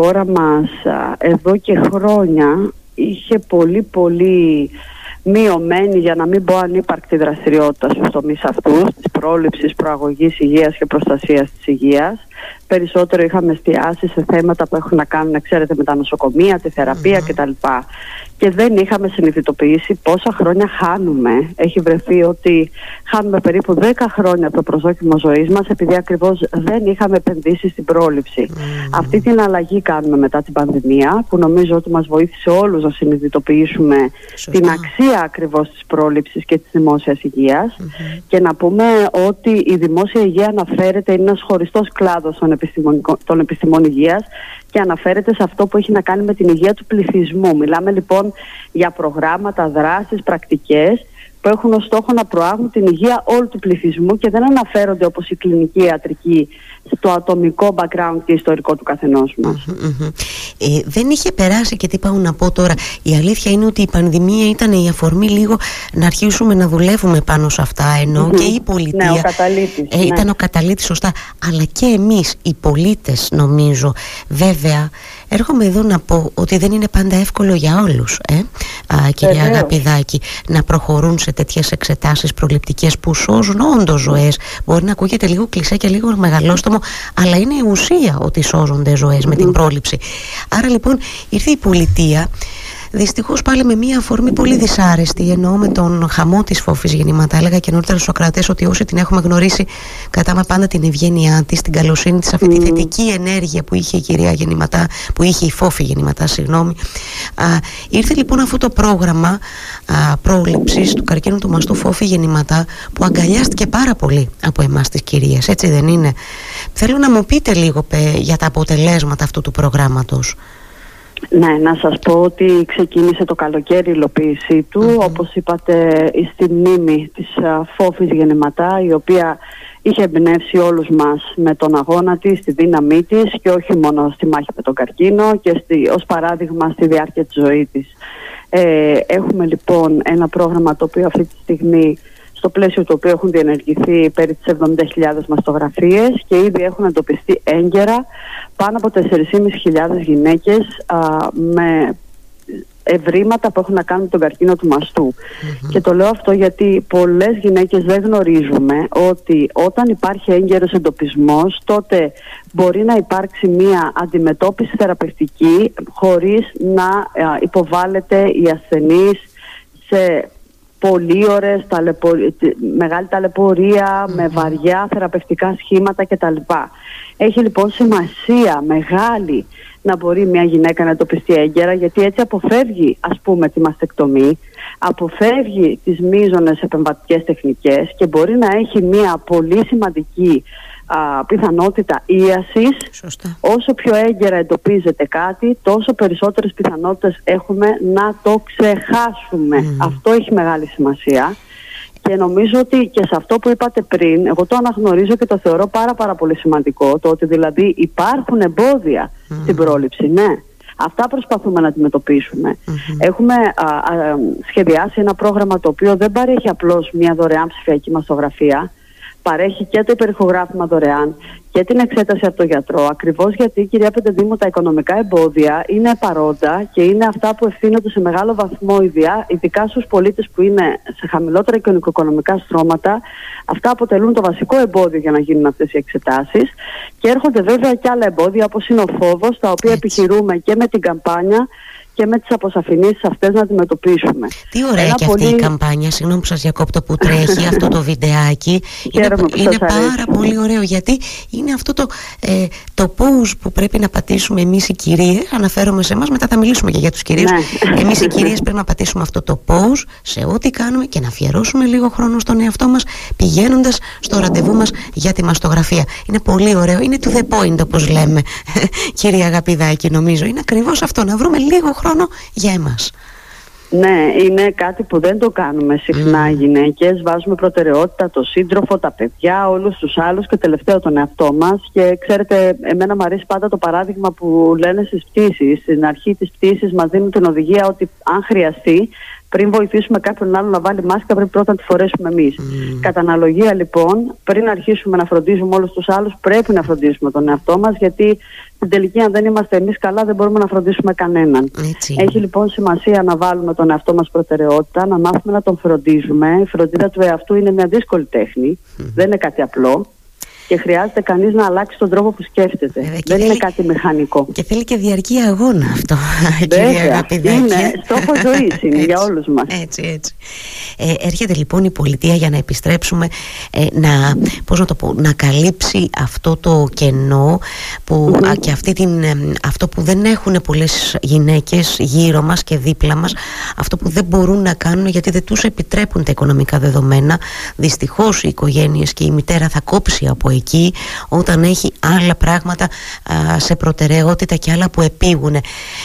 χώρα μας εδώ και χρόνια είχε πολύ πολύ μειωμένη για να μην πω ανύπαρκτη δραστηριότητα στους τομείς αυτούς της πρόληψης, προαγωγής υγείας και προστασίας της υγείας περισσότερο είχαμε εστιάσει σε θέματα που έχουν να κάνουν, ξέρετε, με τα νοσοκομεία, τη θεραπεία κτλ. Και δεν είχαμε συνειδητοποιήσει πόσα χρόνια χάνουμε. Έχει βρεθεί ότι χάνουμε περίπου 10 χρόνια από το προσδόκιμο ζωής μας, επειδή ακριβώς δεν είχαμε επενδύσει στην πρόληψη. Αυτή την αλλαγή κάνουμε μετά την πανδημία, που νομίζω ότι μας βοήθησε όλους να συνειδητοποιήσουμε την αξία ακριβώς της πρόληψης και της δημόσιας Και να πούμε ότι η δημόσια υγεία αναφέρεται, είναι ένας χωριστός κλάδος των των επιστημών υγείας και αναφέρεται σε αυτό που έχει να κάνει με την υγεία του πληθυσμού. Μιλάμε λοιπόν για προγράμματα, δράσεις, πρακτικές που έχουν ως στόχο να προάγουν την υγεία όλου του πληθυσμού και δεν αναφέρονται όπως η κλινική ιατρική στο ατομικό background και ιστορικό του καθενός μας. Ε, δεν είχε περάσει και τι πάω να πω τώρα. Η αλήθεια είναι ότι η πανδημία ήταν η αφορμή λίγο να αρχίσουμε να δουλεύουμε πάνω σε αυτά ενώ και η πολιτεία. Ναι, ο καταλήτης, ε, ήταν ο καταλήτης σωστά. Αλλά και εμείς οι πολίτες νομίζω βέβαια Έρχομαι εδώ να πω ότι δεν είναι πάντα εύκολο για όλους, ε, α, κυρία Αγαπηδάκη, να προχωρούν σε τέτοιες εξετάσεις προληπτικές που σώζουν όντως ζωές. Μπορεί να ακούγεται λίγο κλεισέ και λίγο μεγαλόστομο, αλλά είναι η ουσία ότι σώζονται ζωές με την πρόληψη. Άρα λοιπόν ήρθε η πολιτεία Δυστυχώς πάλι με μια αφορμή πολύ δυσάρεστη, εννοώ με τον χαμό της φόφης γεννήματα. Έλεγα και νωρίτερα στους Σοκρατέ ότι όσοι την έχουμε γνωρίσει, κατάμε πάντα την ευγένειά της, την καλοσύνη της, αυτή τη θετική ενέργεια που είχε η κυρία Γεννηματά, που είχε η φόφη Γεννηματά, συγγνώμη. Α, ήρθε λοιπόν αυτό το πρόγραμμα πρόληψης του καρκίνου του μαστού φόφη Γεννηματά, που αγκαλιάστηκε πάρα πολύ από εμάς τις κυρίες, έτσι δεν είναι; Θέλω να μου πείτε λίγο για τα αποτελέσματα αυτού του προγράμματος. Ναι, να σας πω ότι ξεκίνησε το καλοκαίρι η υλοποίησή του, mm-hmm. όπως είπατε στη μνήμη της Φόφης Γεννηματά, η οποία είχε εμπνεύσει όλους μας με τον αγώνα της, τη δύναμή της και όχι μόνο στη μάχη με τον καρκίνο και στη, ως παράδειγμα στη διάρκεια της ζωής της. Ε, έχουμε λοιπόν ένα πρόγραμμα το οποίο αυτή τη στιγμή στο πλαίσιο του οποίου έχουν διενεργηθεί περί τις 70.000 μαστογραφίες και ήδη έχουν εντοπιστεί έγκαιρα πάνω από 4.500 γυναίκες με ευρήματα που έχουν να κάνουν με τον καρκίνο του μαστου Και το λέω αυτό γιατί πολλές γυναίκες δεν γνωρίζουμε ότι όταν υπάρχει έγκαιρος εντοπισμός τότε μπορεί να υπάρξει μία αντιμετώπιση θεραπευτική χωρίς να υποβάλλεται η ασθενής σε πολύ ώρες, μεγάλη ταλαιπωρία, με βαριά θεραπευτικά σχήματα κτλ. Έχει λοιπόν σημασία μεγάλη να μπορεί μια γυναίκα να εντοπιστεί έγκαιρα γιατί έτσι αποφεύγει ας πούμε τη μαστεκτομή, αποφεύγει τις μείζονες επεμβατικές τεχνικές και μπορεί να έχει μια πολύ σημαντική α, πιθανότητα ίασης. Όσο πιο έγκαιρα εντοπίζεται κάτι τόσο περισσότερες πιθανότητες έχουμε να το ξεχάσουμε. Αυτό έχει μεγάλη σημασία. Και νομίζω ότι και σε αυτό που είπατε πριν εγώ το αναγνωρίζω και το θεωρώ πάρα πάρα πολύ σημαντικό το ότι δηλαδή υπάρχουν εμπόδια στην πρόληψη. Ναι Αυτά προσπαθούμε να αντιμετωπίσουμε. Έχουμε σχεδιάσει ένα πρόγραμμα το οποίο δεν παρέχει απλώς μια δωρεάν ψηφιακή μαστογραφία παρέχει και το υπερηχογράφημα δωρεάν και την εξέταση από τον γιατρό. Ακριβώς γιατί, κυρία Πεντεδήμου, τα οικονομικά εμπόδια είναι παρόντα και είναι αυτά που ευθύνονται σε μεγάλο βαθμό, ειδικά στους πολίτες που είναι σε χαμηλότερα κοινωνικο-οικονομικά στρώματα. Αυτά αποτελούν το βασικό εμπόδιο για να γίνουν αυτές οι εξετάσεις. Και έρχονται βέβαια και άλλα εμπόδια, όπως είναι ο φόβος, τα οποία επιχειρούμε και με την καμπάνια και με τις αποσαφηνήσεις αυτές να αντιμετωπίσουμε. Τι ωραία Ένα και αυτή η καμπάνια, συγγνώμη που σας διακόπτω που τρέχει αυτό το βιντεάκι. είναι, είναι πάρα πολύ ωραίο γιατί είναι αυτό το, ε, το pose που πρέπει να πατήσουμε εμείς οι κυρίες, αναφέρομαι σε εμάς, μετά θα μιλήσουμε και για τους κυρίους. Ναι. Εμείς οι κυρίες πρέπει να πατήσουμε αυτό το pose σε ό,τι κάνουμε και να αφιερώσουμε λίγο χρόνο στον εαυτό μας πηγαίνοντας στο ραντεβού μας για τη μαστογραφία. Είναι πολύ ωραίο, είναι to the point όπως λέμε κυρία Αγαπηδάκη νομίζω. Είναι ακριβώς αυτό, να βρούμε λίγο χρόνο για εμάς. Ναι, είναι κάτι που δεν το κάνουμε συχνά οι γυναίκες. Βάζουμε προτεραιότητα το σύντροφο, τα παιδιά, όλους τους άλλους και τελευταίο τον εαυτό μας. Και ξέρετε, εμένα μου αρέσει πάντα το παράδειγμα που λένε στις πτήσεις. Στην αρχή της πτήσης μας δίνουν την οδηγία ότι αν χρειαστεί πριν βοηθήσουμε κάποιον άλλο να βάλει μάσκα, πρέπει πρώτα να τη φορέσουμε εμείς. Mm. Κατά αναλογία, λοιπόν, πριν αρχίσουμε να φροντίζουμε όλους τους άλλους, πρέπει να φροντίσουμε τον εαυτό μας, γιατί στην τελική, αν δεν είμαστε εμείς καλά, δεν μπορούμε να φροντίσουμε κανέναν. Έχει λοιπόν σημασία να βάλουμε τον εαυτό μας προτεραιότητα, να μάθουμε να τον φροντίζουμε. Η φροντίδα του εαυτού είναι μια δύσκολη τέχνη, δεν είναι κάτι απλό και χρειάζεται κανείς να αλλάξει τον τρόπο που σκέφτεται. Βέβαια, Δεν είναι κάτι μηχανικό. Και θέλει και διαρκή αγώνα αυτό, Βέβαια, Είναι στόχος ζωής είναι για όλους μας. Έτσι, έτσι. Ε, έρχεται λοιπόν η πολιτεία για να επιστρέψουμε ε, να, πώς να, το πω, να καλύψει αυτό το κενό που, και αυτή την, ε, αυτό που δεν έχουν πολλές γυναίκες γύρω μας και δίπλα μας αυτό που δεν μπορούν να κάνουν γιατί δεν τους επιτρέπουν τα οικονομικά δεδομένα δυστυχώς οι οικογένειες και η μητέρα θα κόψει από εκεί όταν έχει άλλα πράγματα σε προτεραιότητα και άλλα που επίγουν.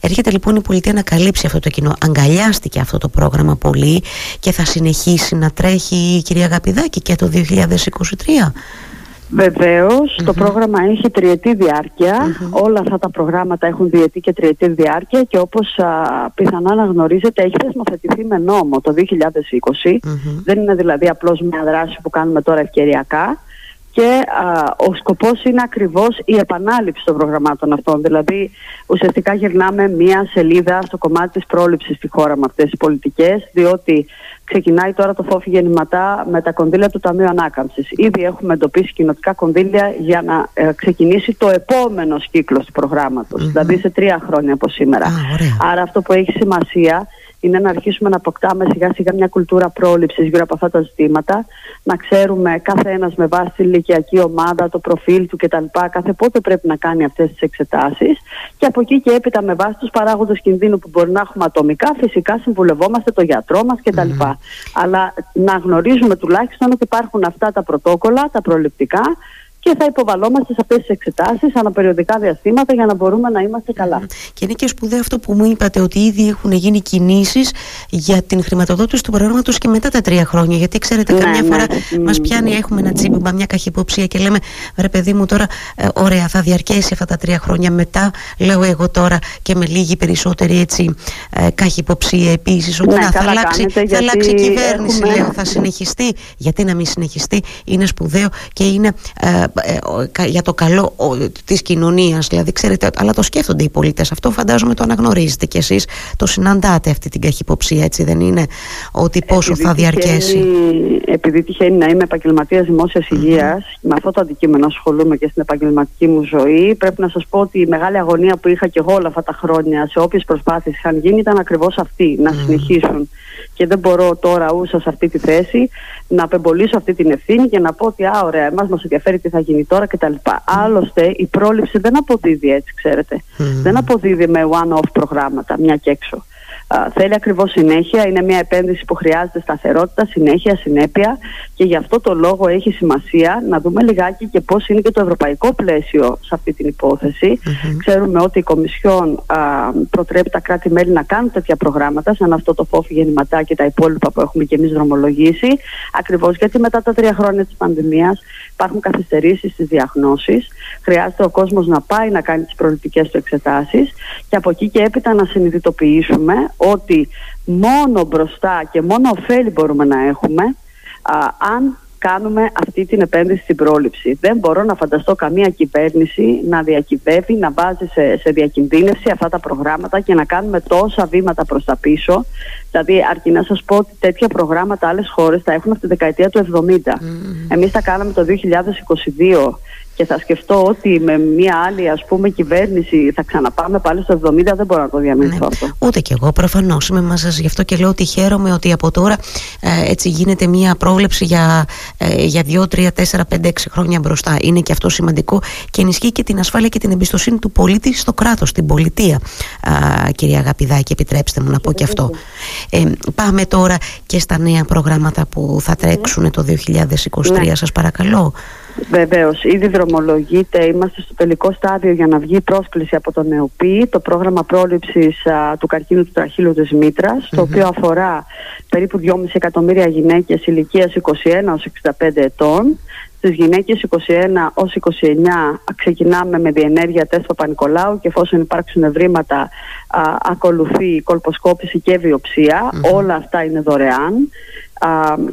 Έρχεται λοιπόν η πολιτεία να καλύψει αυτό το κοινό. Αγκαλιάστηκε αυτό το πρόγραμμα πολύ και θα συνεχίσει να τρέχει η κυρία Γαπηδάκη και το 2023. Βεβαίως, το πρόγραμμα έχει τριετή Όλα αυτά τα προγράμματα έχουν διετή και τριετή διάρκεια και όπως πιθανά να γνωρίζετε, έχει θεσμοθετηθεί με νόμο το 2020. Δεν είναι δηλαδή απλώς μια δράση που κάνουμε τώρα ευκαιριακά και ο σκοπός είναι ακριβώς η επανάληψη των προγραμμάτων αυτών. Δηλαδή ουσιαστικά γυρνάμε μία σελίδα στο κομμάτι της πρόληψης στη χώρα με αυτές τις πολιτικές διότι ξεκινάει τώρα το φόφι γεννηματά με τα κονδύλια του Ταμείου Ανάκαμψης. Ήδη έχουμε εντοπίσει κοινοτικά κονδύλια για να ε, ξεκινήσει το επόμενο κύκλος του προγραμματος δηλαδή σε τρία χρόνια από σήμερα. Άρα αυτό που έχει σημασία είναι να αρχίσουμε να αποκτάμε σιγά σιγά μια κουλτούρα πρόληψης γύρω από αυτά τα ζητήματα, να ξέρουμε κάθε ένας με βάση τη ηλικιακή ομάδα, το προφίλ του κτλ. κάθε πότε πρέπει να κάνει αυτές τις εξετάσεις και από εκεί και έπειτα με βάση τους παράγοντες κινδύνου που μπορεί να έχουμε ατομικά, φυσικά συμβουλευόμαστε το γιατρό μας κτλ. Mm. Αλλά να γνωρίζουμε τουλάχιστον ότι υπάρχουν αυτά τα πρωτόκολλα, τα προληπτικά και θα υποβαλόμαστε σε αυτές τις εξετάσεις αναπεριοδικά διαστήματα για να μπορούμε να είμαστε καλά. Και είναι και σπουδαίο αυτό που μου είπατε, ότι ήδη έχουν γίνει κινήσεις για την χρηματοδότηση του προγράμματος και μετά τα τρία χρόνια. Γιατί ξέρετε, ναι, καμιά ναι. φορά mm. μας πιάνει, έχουμε ένα τσίπημα, μια καχυποψία και λέμε, ρε παιδί μου, τώρα ε, ωραία, θα διαρκέσει αυτά τα τρία χρόνια. Μετά, λέω εγώ τώρα και με λίγη περισσότερη έτσι ε, καχυποψία επίσης, ότι ναι, θα, αλλάξει, θα αλλάξει η κυβέρνηση, έχουμε... λέω, θα συνεχιστεί. Γιατί να μην συνεχιστεί, είναι σπουδαίο και είναι. Ε, ε, για το καλό της κοινωνίας δηλαδή ξέρετε αλλά το σκέφτονται οι πολίτες. Αυτό φαντάζομαι το αναγνωρίζετε κι εσείς. Το συναντάτε αυτή την καχυποψία έτσι δεν είναι ότι πόσο θα διαρκέσει; επειδή τυχαίνει να είμαι επαγγελματίας δημόσιας υγείας με αυτό το αντικείμενο ασχολούμαι και στην επαγγελματική μου ζωή πρέπει να σας πω ότι η μεγάλη αγωνία που είχα και εγώ όλα αυτά τα χρόνια σε όποιες προσπάθειες είχαν γίνει ήταν ακριβώς αυτή να συνεχίσουν. Και δεν μπορώ τώρα ούσα σε αυτή τη θέση να απεμπολίσω αυτή την ευθύνη και να πω ότι α, ωραία, εμάς μας ενδιαφέρει τι θα γίνει τώρα κτλ. Mm. Άλλωστε η πρόληψη δεν αποδίδει έτσι, ξέρετε. Δεν αποδίδει με one-off προγράμματα, μια και έξω θέλει ακριβώς συνέχεια. Είναι μια επένδυση που χρειάζεται σταθερότητα, συνέχεια, συνέπεια και γι' αυτό το λόγο έχει σημασία να δούμε λιγάκι και πώς είναι και το ευρωπαϊκό πλαίσιο σε αυτή την υποθεση Ξέρουμε ότι η Κομισιόν α, προτρέπει τα κράτη-μέλη να κάνουν τέτοια προγράμματα, σαν αυτό το φόφι γεννηματά και τα υπόλοιπα που έχουμε και εμείς δρομολογήσει. Ακριβώς γιατί μετά τα τρία χρόνια της πανδημίας υπάρχουν καθυστερήσεις στις διαγνώσεις. Χρειάζεται ο κόσμος να πάει να κάνει τις προληπτικές του εξετάσεις και από εκεί και έπειτα να συνειδητοποιήσουμε ότι μόνο μπροστά και μόνο ωφέλη μπορούμε να έχουμε αν κάνουμε αυτή την επένδυση στην πρόληψη. Δεν μπορώ να φανταστώ καμία κυβέρνηση να διακυβεύει, να βάζει σε, σε διακινδύνευση αυτά τα προγράμματα και να κάνουμε τόσα βήματα προς τα πίσω. Δηλαδή, αρκεί να σας πω ότι τέτοια προγράμματα άλλες χώρες τα έχουν από τη δεκαετία του 70. Mm. Εμείς τα κάναμε το 2022 και θα σκεφτώ ότι με μια άλλη ας πούμε κυβέρνηση θα ξαναπάμε πάλι στο 70 δεν μπορώ να το διαμηνθώ ναι. αυτό. Ούτε κι εγώ προφανώς είμαι μαζί σας γι' αυτό και λέω ότι χαίρομαι ότι από τώρα ε, έτσι γίνεται μια πρόβλεψη για, ε, για 2, 3, 4, 5, 6 χρόνια μπροστά. Είναι και αυτό σημαντικό και ενισχύει και την ασφάλεια και την εμπιστοσύνη του πολίτη στο κράτος, στην πολιτεία. Α, κυρία Αγαπηδάκη, επιτρέψτε μου να πω και αυτό. Ε, πάμε τώρα και στα νέα προγράμματα που θα τρέξουν το 2023 ναι. σας παρακαλώ. Βεβαίως, ήδη δρομολογείται. Είμαστε στο τελικό στάδιο για να βγει η πρόσκληση από τον ΕΟΠΗ, το πρόγραμμα πρόληψης του καρκίνου του τραχύλου της μητρα το οποίο αφορά περίπου 2,5 εκατομμύρια γυναίκες ηλικίας 21 65 ετών Στις γυναίκες 21 ως 29 ξεκινάμε με διενέργεια τεστ Παπα-Νικολάου και εφόσον υπάρξουν ευρήματα ακολουθεί η κολποσκόπηση και βιοψια Όλα αυτά είναι δωρεάν.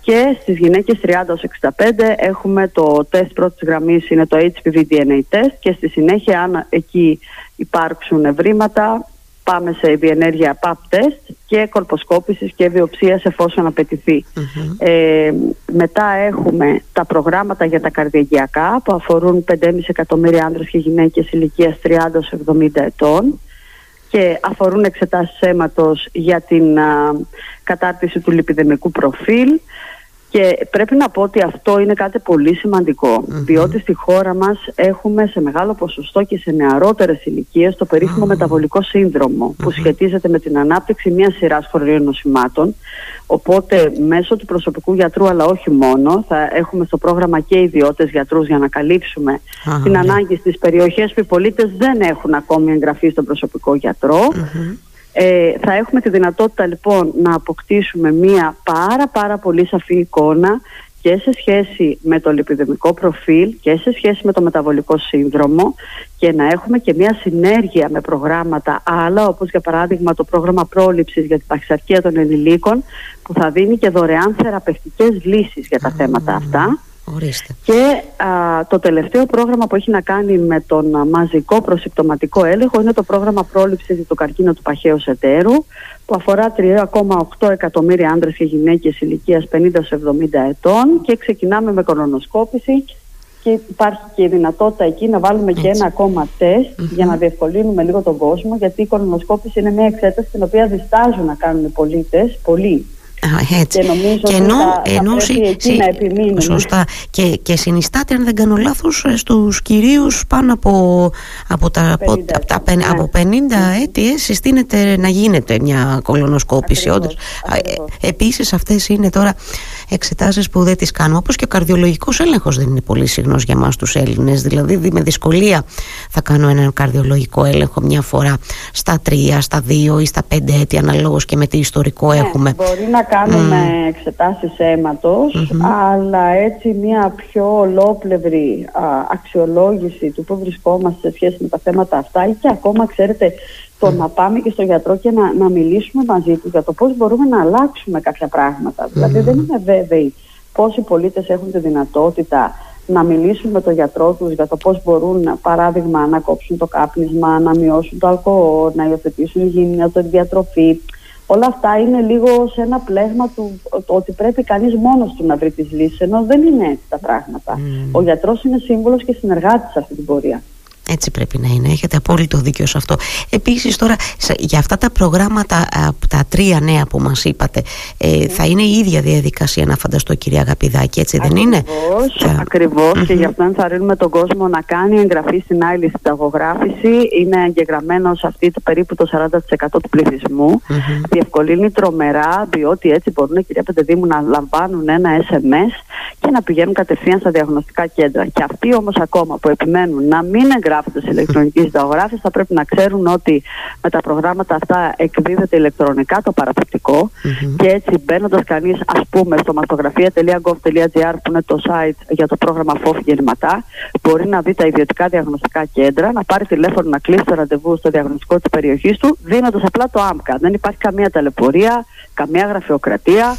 και στις γυναίκες 30 ως 65 έχουμε το τεστ πρώτης γραμμής, είναι το HPV DNA test και στη συνέχεια αν εκεί υπάρξουν ευρήματα πάμε σε διενέργεια PAP test και κορποσκόπησης και βιοψίας εφόσον Ε, μετά έχουμε τα προγράμματα για τα καρδιαγιακά που αφορούν 5,5 εκατομμύρια άνδρες και γυναίκες ηλικίας 30-70 ετών και αφορούν εξετάσεις αίματος για την κατάρτιση του λιπιδεμικού προφίλ και πρέπει να πω ότι αυτό είναι κάτι πολύ διότι στη χώρα μας έχουμε σε μεγάλο ποσοστό και σε νεαρότερες ηλικίες το περίφημο μεταβολικό που σχετίζεται με την ανάπτυξη μιας σειράς χωρίων νοσημάτων. Οπότε μέσω του προσωπικού γιατρού αλλά όχι μόνο θα έχουμε στο πρόγραμμα και ιδιώτες γιατρούς για να καλύψουμε την ναι. ανάγκη στις περιοχές που οι πολίτες δεν έχουν ακόμη εγγραφεί στον προσωπικό ε, θα έχουμε τη δυνατότητα λοιπόν να αποκτήσουμε μία πάρα πάρα πολύ σαφή εικόνα και σε σχέση με το λιπιδεμικό προφίλ και σε σχέση με το μεταβολικό σύνδρομο και να έχουμε και μια συνέργεια με προγράμματα άλλα όπως για παράδειγμα το πρόγραμμα πρόληψης για την παχυσαρκία των ενηλίκων που θα δίνει και δωρεάν θεραπευτικές λύσεις για τα θέματα αυτά και το τελευταίο πρόγραμμα που έχει να κάνει με τον μαζικό προσυμπτωματικό έλεγχο είναι το πρόγραμμα πρόληψης του καρκίνου του παχαίου εταίρου που αφορά 3,8 εκατομμύρια άντρες και γυναίκες ηλικίας 50-70 ετών. Και ξεκινάμε με κολονοσκόπηση και υπάρχει και η δυνατότητα εκεί να βάλουμε και ένα ακόμα για να διευκολύνουμε λίγο τον κόσμο γιατί η κολονοσκόπηση είναι μια εξέταση την οποία διστάζουν να κάνουν οι πολίτες, πολλοί έτσι. Και νομίζω και ενώ, ότι θα, θα πρέπει εκεί να επιμείνουμε. Σωστά. Και, και συνιστάται, αν δεν κάνω λάθος, ε, στους κυρίους πάνω από, από, τα, 50, από, τα, ναι. από 50 έτη ε, συστήνεται να γίνεται μια κολονοσκόπηση. Όντως. Ε, επίσης αυτές είναι τώρα εξετάσεις που δεν τις κάνουμε. Όπως και ο καρδιολογικός έλεγχος δεν είναι πολύ συχνός για μας τους Έλληνες. Δηλαδή με δυσκολία θα κάνω έναν καρδιολογικό έλεγχο μια φορά στα τρία, στα δύο ή στα πέντε έτη αναλόγως και με τι ιστορικό ναι, έχουμε. μπορεί να κάνουμε mm. εξετάσεις αλλά έτσι μια πιο ολόπλευρη αξιολόγηση του που βρισκόμαστε σε σχέση με τα θέματα αυτά ή και ακόμα ξέρετε το να πάμε και στο γιατρό και να, να μιλήσουμε μαζί τους για το πώς μπορούμε να αλλάξουμε κάποια πράγματα. Δηλαδή δεν είναι βέβαιοι πόσοι πολίτες έχουν τη δυνατότητα να μιλήσουν με τον γιατρό τους για το πώς μπορούν, παράδειγμα, να κόψουν το κάπνισμα, να μειώσουν το αλκοόλ, να υιοθετήσουν υγιεινή διατροφή. Όλα αυτά είναι λίγο σε ένα πλέγμα του ότι πρέπει κανείς μόνος του να βρει τις λύσεις, ενώ δεν είναι έτσι τα πράγματα. Ο γιατρός είναι σύμβολος και συνεργάτης σε αυτή την πορεία. Έτσι πρέπει να είναι, έχετε απόλυτο δίκιο σε αυτό. Επίσης τώρα για αυτά τα προγράμματα, τα τρία νέα που μας είπατε, ε, θα είναι η ίδια διαδικασία να φανταστώ κυρία Αγαπηδάκη, έτσι δεν είναι; Ακριβώς και γι' αυτό ενθαρρύνουμε τον κόσμο να κάνει εγγραφή στην άλλη συνταγογράφηση. Είναι εγγεγραμμένο σε αυτή το περίπου το 40% του πληθυσμού. Διευκολύνει τρομερά, διότι έτσι μπορούν κυρία Πεντεδήμου να λαμβάνουν ένα SMS και να πηγαίνουν κατευθείαν στα διαγνωστικά κέντρα. Και αυτοί όμως ακόμα που επιμένουν να μην εγγράφουν γράφονται σε ηλεκτρονική συνταγογράφηση θα πρέπει να ξέρουν ότι με τα προγράμματα αυτά εκδίδεται ηλεκτρονικά το παραπληκτικο και έτσι μπαίνοντας κανείς, ας πούμε, στο μαστογραφία.gov.gr που είναι το site για το πρόγραμμα FOF γεννηματά, μπορεί να δει τα ιδιωτικά διαγνωστικά κέντρα, να πάρει τηλέφωνο να κλείσει το ραντεβού στο διαγνωστικό της περιοχής του, δίνοντας απλά το ΆΜΚΑ. Δεν υπάρχει καμία ταλαιπωρία, καμία γραφειοκρατία.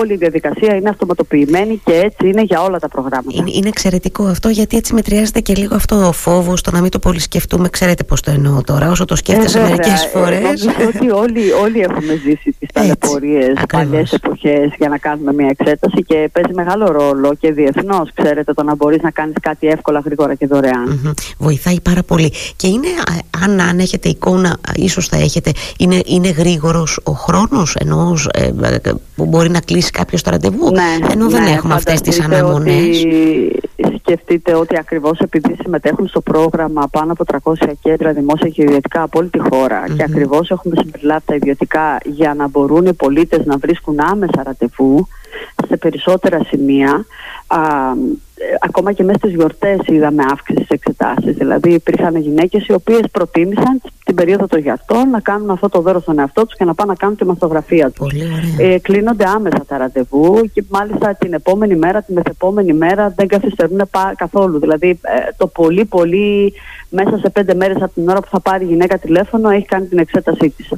Όλη η διαδικασία είναι αυτοματοποιημένη και έτσι είναι για όλα τα προγράμματα. Είναι, είναι εξαιρετικό αυτό γιατί έτσι μετριάζεται και λίγο αυτό ο φόβος, το να μην το πολύ σκεφτούμε. Ξέρετε πώς το εννοώ τώρα, όσο το σκέφτεσαι ε, μερικές φορές. Νομίζω ότι όλοι, όλοι έχουμε ζήσει τις ταλαιπωρίες παλιές εποχές για να κάνουμε μια εξέταση και παίζει μεγάλο ρόλο και διεθνώς, ξέρετε, το να μπορείς να κάνεις κάτι εύκολα, γρήγορα και δωρεάν. Mm-hmm. Βοηθάει πάρα πολύ. Και είναι, αν, αν έχετε εικόνα, ίσως θα έχετε, είναι, είναι γρήγορος ο χρόνος ενό ε, που μπορεί να κλείσει κάποιος το ραντεβού. Ναι, ενώ δεν ναι, έχουμε αυτές τις αναμονές. Σκεφτείτε ότι ακριβώς επειδή συμμετέχουν στο πρόγραμμα πάνω από 300 κέντρα δημόσια και ιδιωτικά από όλη τη χώρα και ακριβώς έχουμε συμπεριλάβει τα ιδιωτικά για να μπορούν οι πολίτες να βρίσκουν άμεσα ραντεβού σε περισσότερα σημεία. Α, ακόμα και μέσα στις γιορτές είδαμε αύξηση στις εξετάσεις. Δηλαδή υπήρχαν γυναίκες οι οποίες προτίμησαν την περίοδο των γιατών να κάνουν αυτό το δώρο στον εαυτό τους και να πάνε να κάνουν τη μαστογραφία τους. Πολύ ωραία. Ε, κλείνονται άμεσα τα ραντεβού και μάλιστα την επόμενη μέρα, την μεθεπόμενη μέρα δεν καθυστερούν καθόλου. Δηλαδή ε, το πολύ πολύ μέσα σε πέντε μέρες από την ώρα που θα πάρει η γυναίκα τηλέφωνο έχει κάνει την εξέτασή της.